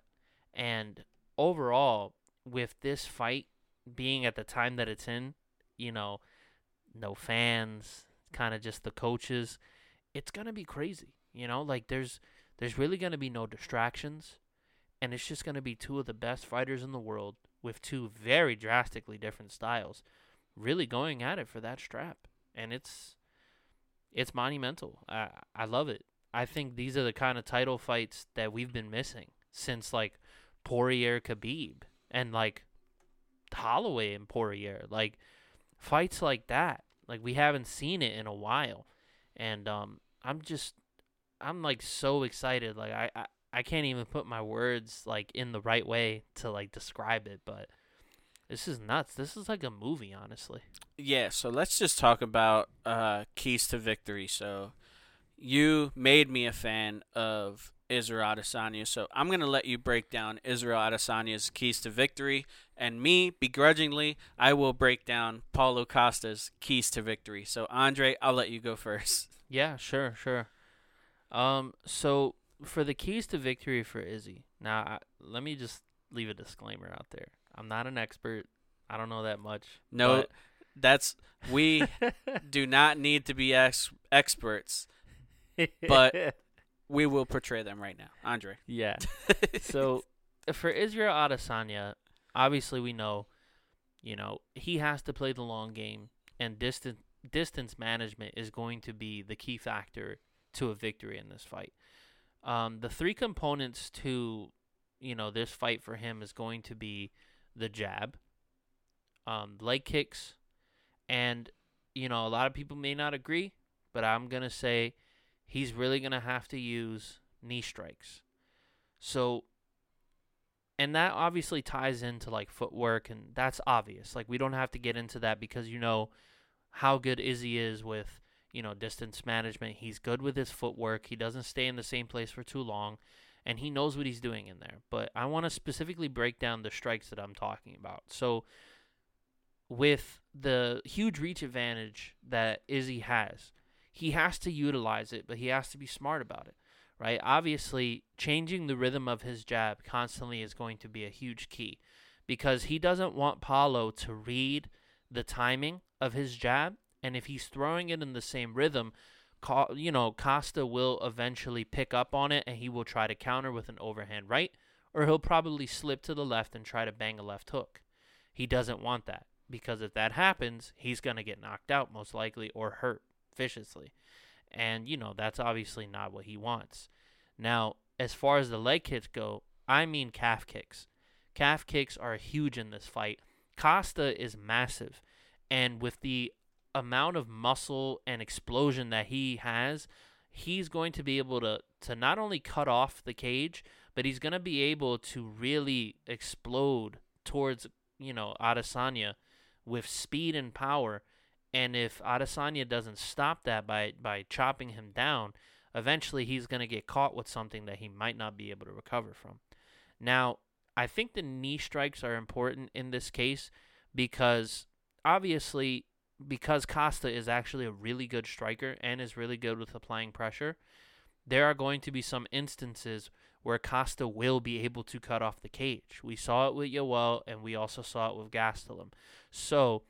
And overall, with this fight being at the time that it's in, you know, no fans, kind of just the coaches, it's going to be crazy. You know, like there's there's really going to be no distractions and it's just going to be two of the best fighters in the world with two very drastically different styles really going at it for that strap and it's it's monumental i i love it i think these are the kind of title fights that we've been missing since like Poirier Khabib and like Holloway and Poirier like fights like that like we haven't seen it in a while and um I'm just I'm like so excited like I, I I can't even put my words like in the right way to like describe it, but this is nuts. This is like a movie, honestly. Yeah, so let's just talk about uh, keys to victory. So you made me a fan of Israel Adesanya, so I'm gonna let you break down Israel Adesanya's keys to victory, and me begrudgingly, I will break down Paulo Costa's keys to victory. So Andre, I'll let you go (laughs) first. Yeah, sure, sure. Um, so for the keys to victory for Izzy. Now, I, let me just leave a disclaimer out there. I'm not an expert. I don't know that much. No, that's we (laughs) do not need to be ex- experts, but (laughs) we will portray them right now. Andre. Yeah. (laughs) so for Israel Adesanya, obviously we know, you know, he has to play the long game and distance distance management is going to be the key factor to a victory in this fight. Um, the three components to, you know, this fight for him is going to be the jab, um, leg kicks, and you know, a lot of people may not agree, but I'm gonna say he's really gonna have to use knee strikes. So, and that obviously ties into like footwork, and that's obvious. Like we don't have to get into that because you know how good Izzy is with you know, distance management. He's good with his footwork. He doesn't stay in the same place for too long, and he knows what he's doing in there. But I want to specifically break down the strikes that I'm talking about. So, with the huge reach advantage that Izzy has, he has to utilize it, but he has to be smart about it, right? Obviously, changing the rhythm of his jab constantly is going to be a huge key because he doesn't want Paulo to read the timing of his jab and if he's throwing it in the same rhythm, you know, Costa will eventually pick up on it and he will try to counter with an overhand right, or he'll probably slip to the left and try to bang a left hook. He doesn't want that because if that happens, he's going to get knocked out most likely or hurt viciously. And, you know, that's obviously not what he wants. Now, as far as the leg kicks go, I mean calf kicks. Calf kicks are huge in this fight. Costa is massive. And with the amount of muscle and explosion that he has, he's going to be able to to not only cut off the cage, but he's going to be able to really explode towards, you know, Adesanya with speed and power. And if Adesanya doesn't stop that by by chopping him down, eventually he's going to get caught with something that he might not be able to recover from. Now, I think the knee strikes are important in this case because obviously because Costa is actually a really good striker and is really good with applying pressure, there are going to be some instances where Costa will be able to cut off the cage. We saw it with Yoel and we also saw it with Gastelum. So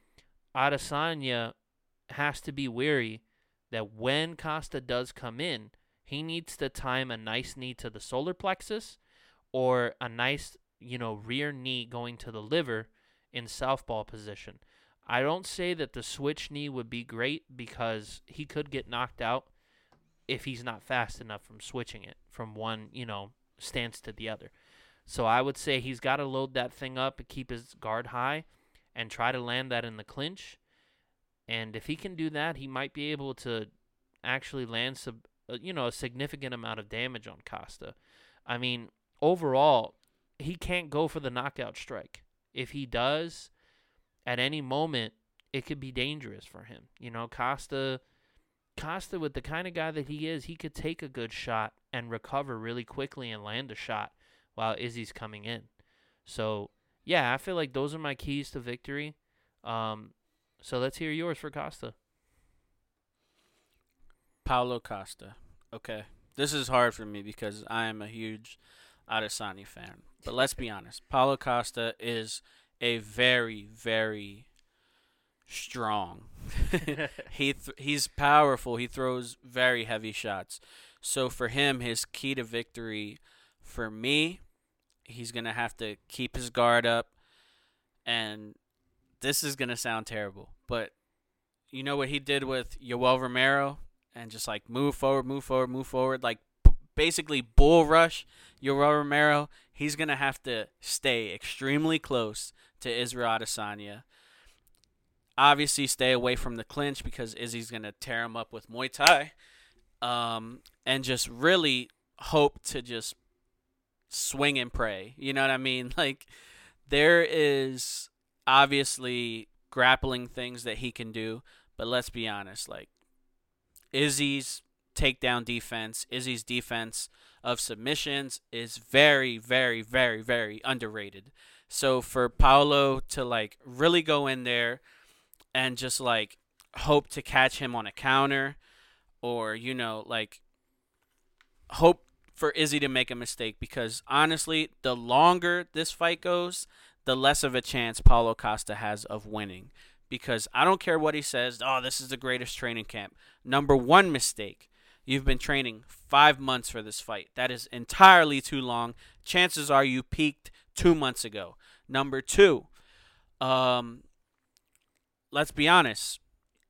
Adesanya has to be wary that when Costa does come in, he needs to time a nice knee to the solar plexus or a nice, you know, rear knee going to the liver in southpaw position. I don't say that the switch knee would be great because he could get knocked out if he's not fast enough from switching it from one, you know, stance to the other. So I would say he's got to load that thing up and keep his guard high and try to land that in the clinch. And if he can do that, he might be able to actually land some, uh, you know, a significant amount of damage on Costa. I mean, overall, he can't go for the knockout strike. If he does, at any moment, it could be dangerous for him. You know, Costa Costa with the kind of guy that he is, he could take a good shot and recover really quickly and land a shot while Izzy's coming in. So, yeah, I feel like those are my keys to victory. Um, so let's hear yours for Costa. Paulo Costa. Okay. This is hard for me because I am a huge Adesanya fan. But let's be honest. Paulo Costa is a very, very strong. (laughs) he th- he's powerful. He throws very heavy shots. So for him, his key to victory, for me, he's gonna have to keep his guard up. And this is gonna sound terrible, but you know what he did with Yoel Romero and just like move forward, move forward, move forward, like p- basically bull rush Yoel Romero. He's gonna have to stay extremely close to Israel Adesanya obviously stay away from the clinch because Izzy's gonna tear him up with Muay Thai, um, and just really hope to just swing and pray. You know what I mean? (laughs) Like there is obviously grappling things that he can do, but let's be honest, like Izzy's takedown defense, Izzy's defense of submissions is very, very, very, very underrated. So for Paulo to like really go in there and just like hope to catch him on a counter or you know like hope for Izzy to make a mistake because honestly the longer this fight goes the less of a chance Paulo Costa has of winning. Because I don't care what he says oh this is the greatest training camp. Number 1 mistake you've been training 5 months for this fight. That is entirely too long. Chances are you peaked 2 months ago. Number 2 um let's be honest,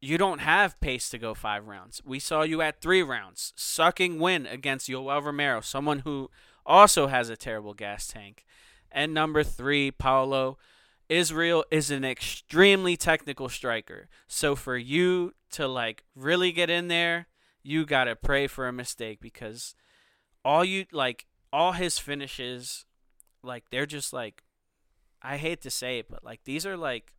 you don't have pace to go five rounds. We saw you at three rounds, sucking win against Yoel Romero, someone who also has a terrible gas tank. And number three, Paulo. Israel is an extremely technical striker. So for you to like really get in there, you got to pray for a mistake because all you like all his finishes like they're just like I hate to say it, but like these are like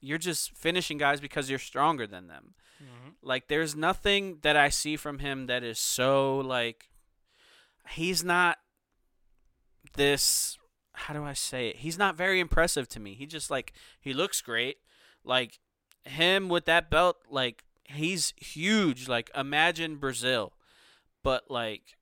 you're just finishing guys because you're stronger than them. Mm-hmm. Like there's nothing that I see from him that is so like he's not this how do I say it? He's not very impressive to me. He just like he looks great. Like him with that belt like he's huge. Like imagine Brazil. But like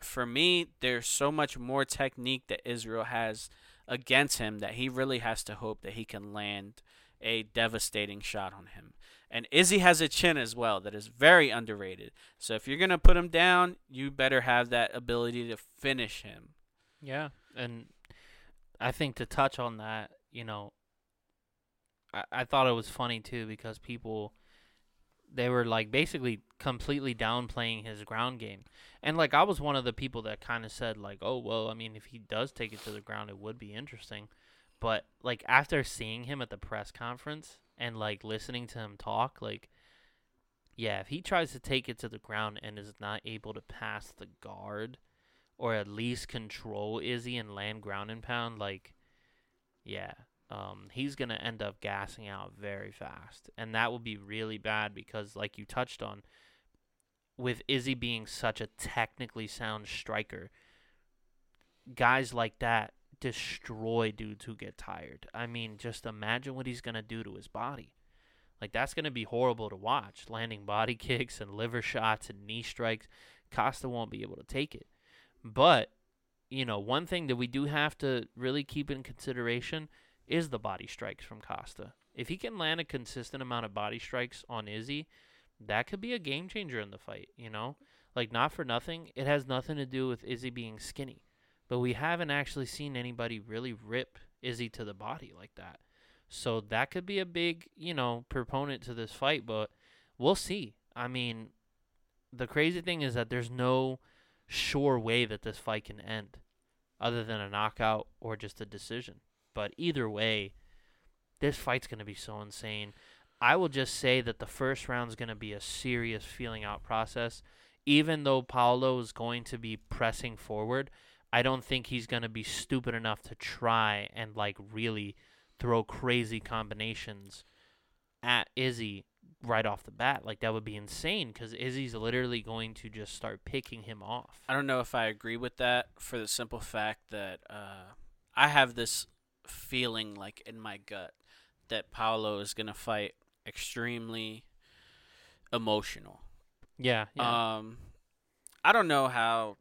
for me there's so much more technique that Israel has against him that he really has to hope that he can land a devastating shot on him. And Izzy has a chin as well that is very underrated. So if you're going to put him down, you better have that ability to finish him. Yeah. And I think to touch on that, you know, I, I thought it was funny too because people they were like basically completely downplaying his ground game. And like I was one of the people that kind of said like, "Oh, well, I mean, if he does take it to the ground, it would be interesting." But like after seeing him at the press conference and like listening to him talk, like yeah, if he tries to take it to the ground and is not able to pass the guard or at least control Izzy and land ground and pound, like yeah, um, he's gonna end up gassing out very fast, and that will be really bad because, like you touched on, with Izzy being such a technically sound striker, guys like that destroy dudes who get tired. I mean, just imagine what he's going to do to his body. Like, that's going to be horrible to watch. Landing body (laughs) kicks and liver shots and knee strikes. Costa won't be able to take it. But, you know, one thing that we do have to really keep in consideration is the body strikes from Costa. If he can land a consistent amount of body strikes on Izzy, that could be a game changer in the fight, you know? Like, not for nothing, it has nothing to do with Izzy being skinny but we haven't actually seen anybody really rip Izzy to the body like that. So that could be a big, you know, proponent to this fight, but we'll see. I mean, the crazy thing is that there's no sure way that this fight can end. other than a knockout or just a decision. But either way, this fight's going to be so insane. I will just say that the first round's going to be a serious feeling out process. Even though Paulo is going to be pressing forward, I don't think he's going to be stupid enough to try and like really throw crazy combinations at Izzy right off the bat. Like that would be insane because Izzy's literally going to just start picking him off. I don't know if I agree with that for the simple fact that uh, I have this feeling like in my gut that Paulo is gonna fight extremely emotional. Yeah. yeah. Um, I don't know how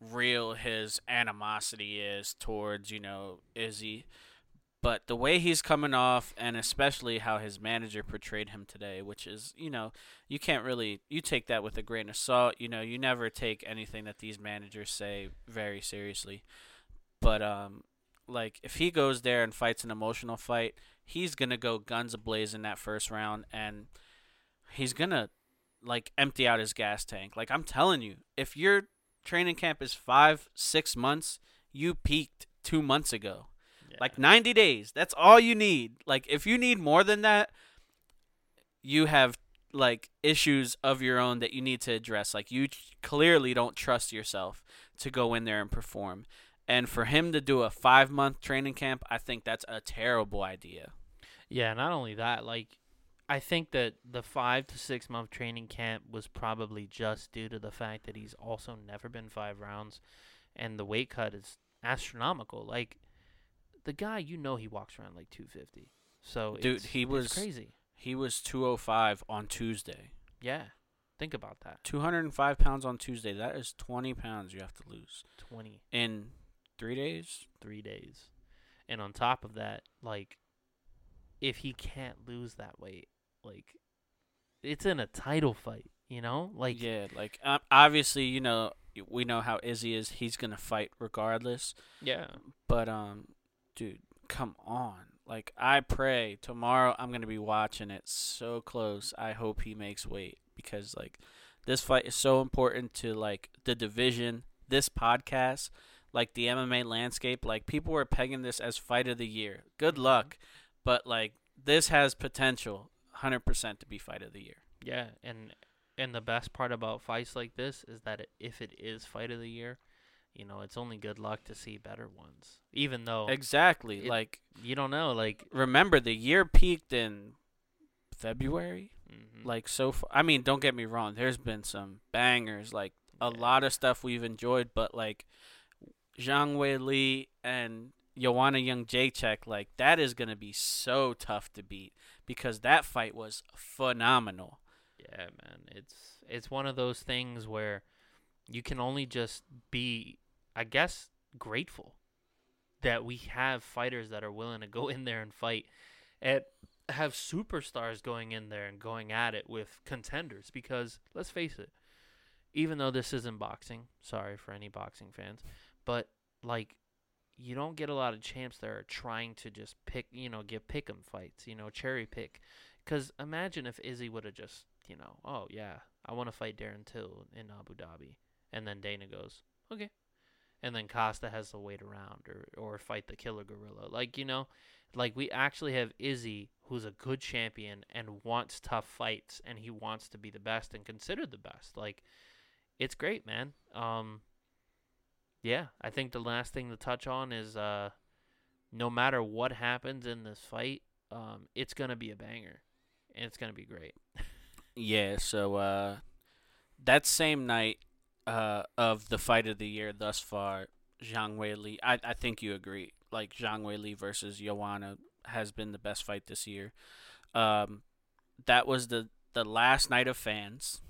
real his animosity is towards you know Izzy, but the way he's coming off, and especially how his manager portrayed him today, which is you know you can't really you take that with a grain of salt. You know you never take anything that these managers say very seriously, but um. Like if he goes there and fights an emotional fight, he's gonna go guns ablaze in that first round, and he's gonna like empty out his gas tank. Like I'm telling you, if your training camp is five, six months, you peaked two months ago. yeah. Like 90 days. That's all you need. Like if you need more than that, you have like issues of your own that you need to address. Like you clearly don't trust yourself to go in there and perform. And for him to do a 5-month training camp, I think that's a terrible idea. Yeah, not only that, like I think that the five to six month training camp was probably just due to the fact that he's also never been five rounds, and the weight cut is astronomical. Like the guy, you know, he walks around like two fifty. So Dude, it's- he was- crazy. He was 205 on Tuesday. Yeah, think about that. 205 pounds on Tuesday. That is 20 pounds you have to lose Twenty in three days. three days, and on top of that, like if he can't lose that weight, like it's in a title fight. You know, like yeah, like um, obviously, you know, we know how Izzy is. He's gonna fight regardless. yeah. But um, dude, come on. Like I pray tomorrow I'm gonna be watching it so close. I hope he makes weight because like this fight is so important to like the division, this podcast, like the MMA landscape. Like people were pegging this as fight of the year. Good luck, but like this has potential, hundred percent to be fight of the year. Yeah, and and the best part about fights like this is that if it is fight of the year, you know, it's only good luck to see better ones. Even though Exactly. It- like you don't know, like, remember the year peaked in February. mhm. Like so far, I mean, don't get me wrong. There's been some bangers, like a Yeah. lot of stuff we've enjoyed, but like Zhang Weili and Joanna Jedrzejczyk, like that is gonna be so tough to beat because that fight was phenomenal. yeah, man, it's it's one of those things where you can only just be, I guess, grateful that we have fighters that are willing to go in there and fight, and have superstars going in there and going at it with contenders. Because let's face it, even though this isn't boxing, sorry for any boxing fans, but like you don't get a lot of champs that are trying to just pick, you know, get pick 'em fights, you know, cherry pick. Because imagine if Izzy would have just, you know, oh yeah, I want to fight Darren Till in Abu Dhabi, and then Dana goes, okay, and then Costa has to wait around or or fight the Killer Gorilla, like you know, like we actually have Izzy who's a good champion and wants tough fights, and he wants to be the best and considered the best, like it's great, man. Um, yeah, I think the last thing to touch on is uh, no matter what happens in this fight, um, it's gonna be a banger, and it's gonna be great. Yeah, so uh, that same night uh, of the fight of the year thus far, Zhang Weili, I, I think you agree. Like Zhang Weili versus Joanna has been the best fight this year. Um, that was the, the last night of fans.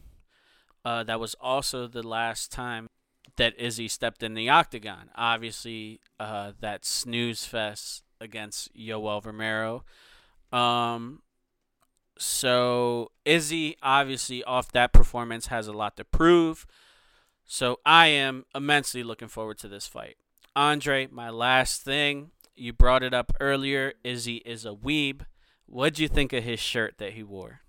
Uh, that was also the last time that Izzy stepped in the octagon. Obviously, uh, that snooze fest against Yoel Romero. Um, so Izzy, obviously, off that performance, has a lot to prove. So I am immensely looking forward to this fight. Andre, my last thing, you brought it up earlier. Izzy is a weeb. What'd you think of his shirt that he wore?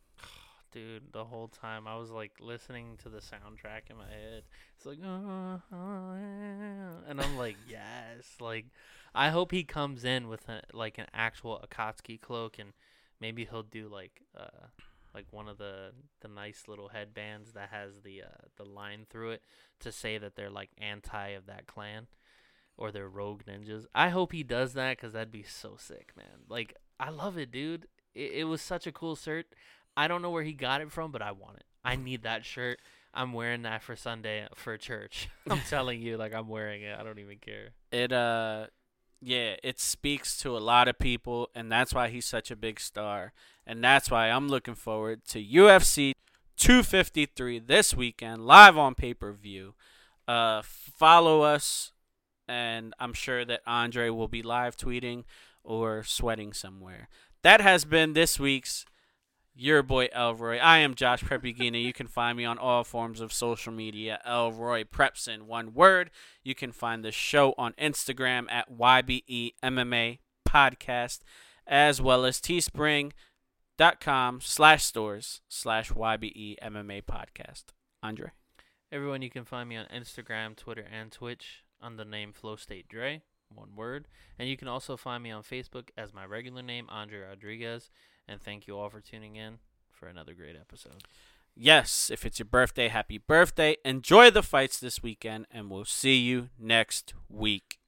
Dude, the whole time I was like listening to the soundtrack in my head. It's like, "Oh, oh, yeah," and I'm like, (laughs) yes. Like, I hope he comes in with a, like an actual Akatsuki cloak, and maybe he'll do like uh like one of the the nice little headbands that has the uh the line through it to say that they're like anti of that clan or they're rogue ninjas. I hope he does that because that'd be so sick, man. Like, I love it, dude. It, it was such a cool shirt. I don't know where he got it from, but I want it. I need that shirt. I'm wearing that for Sunday for church. (laughs) I'm telling you, like I'm wearing it. I don't even care. It uh yeah, it speaks to a lot of people and that's why he's such a big star. And that's why I'm looking forward to UFC 253 this weekend live on pay-per-view. Uh follow us and I'm sure that Andre will be live tweeting or sweating somewhere. That has been this week's your boy Elroy. I am Josh Prep Iguina. You can find me on all forms of social media. Elroy Prepson one word. You can find the show on Instagram at YBE MMA Podcast, as well as teespring.com slash stores slash YBE MMA Podcast. Andre. Everyone, you can find me on Instagram, Twitter, and Twitch on the name Flow State Dre, one word. And you can also find me on Facebook as my regular name, Andre Rodriguez. And thank you all for tuning in for another great episode. Yes, if it's your birthday, happy birthday. Enjoy the fights this weekend, and we'll see you next week.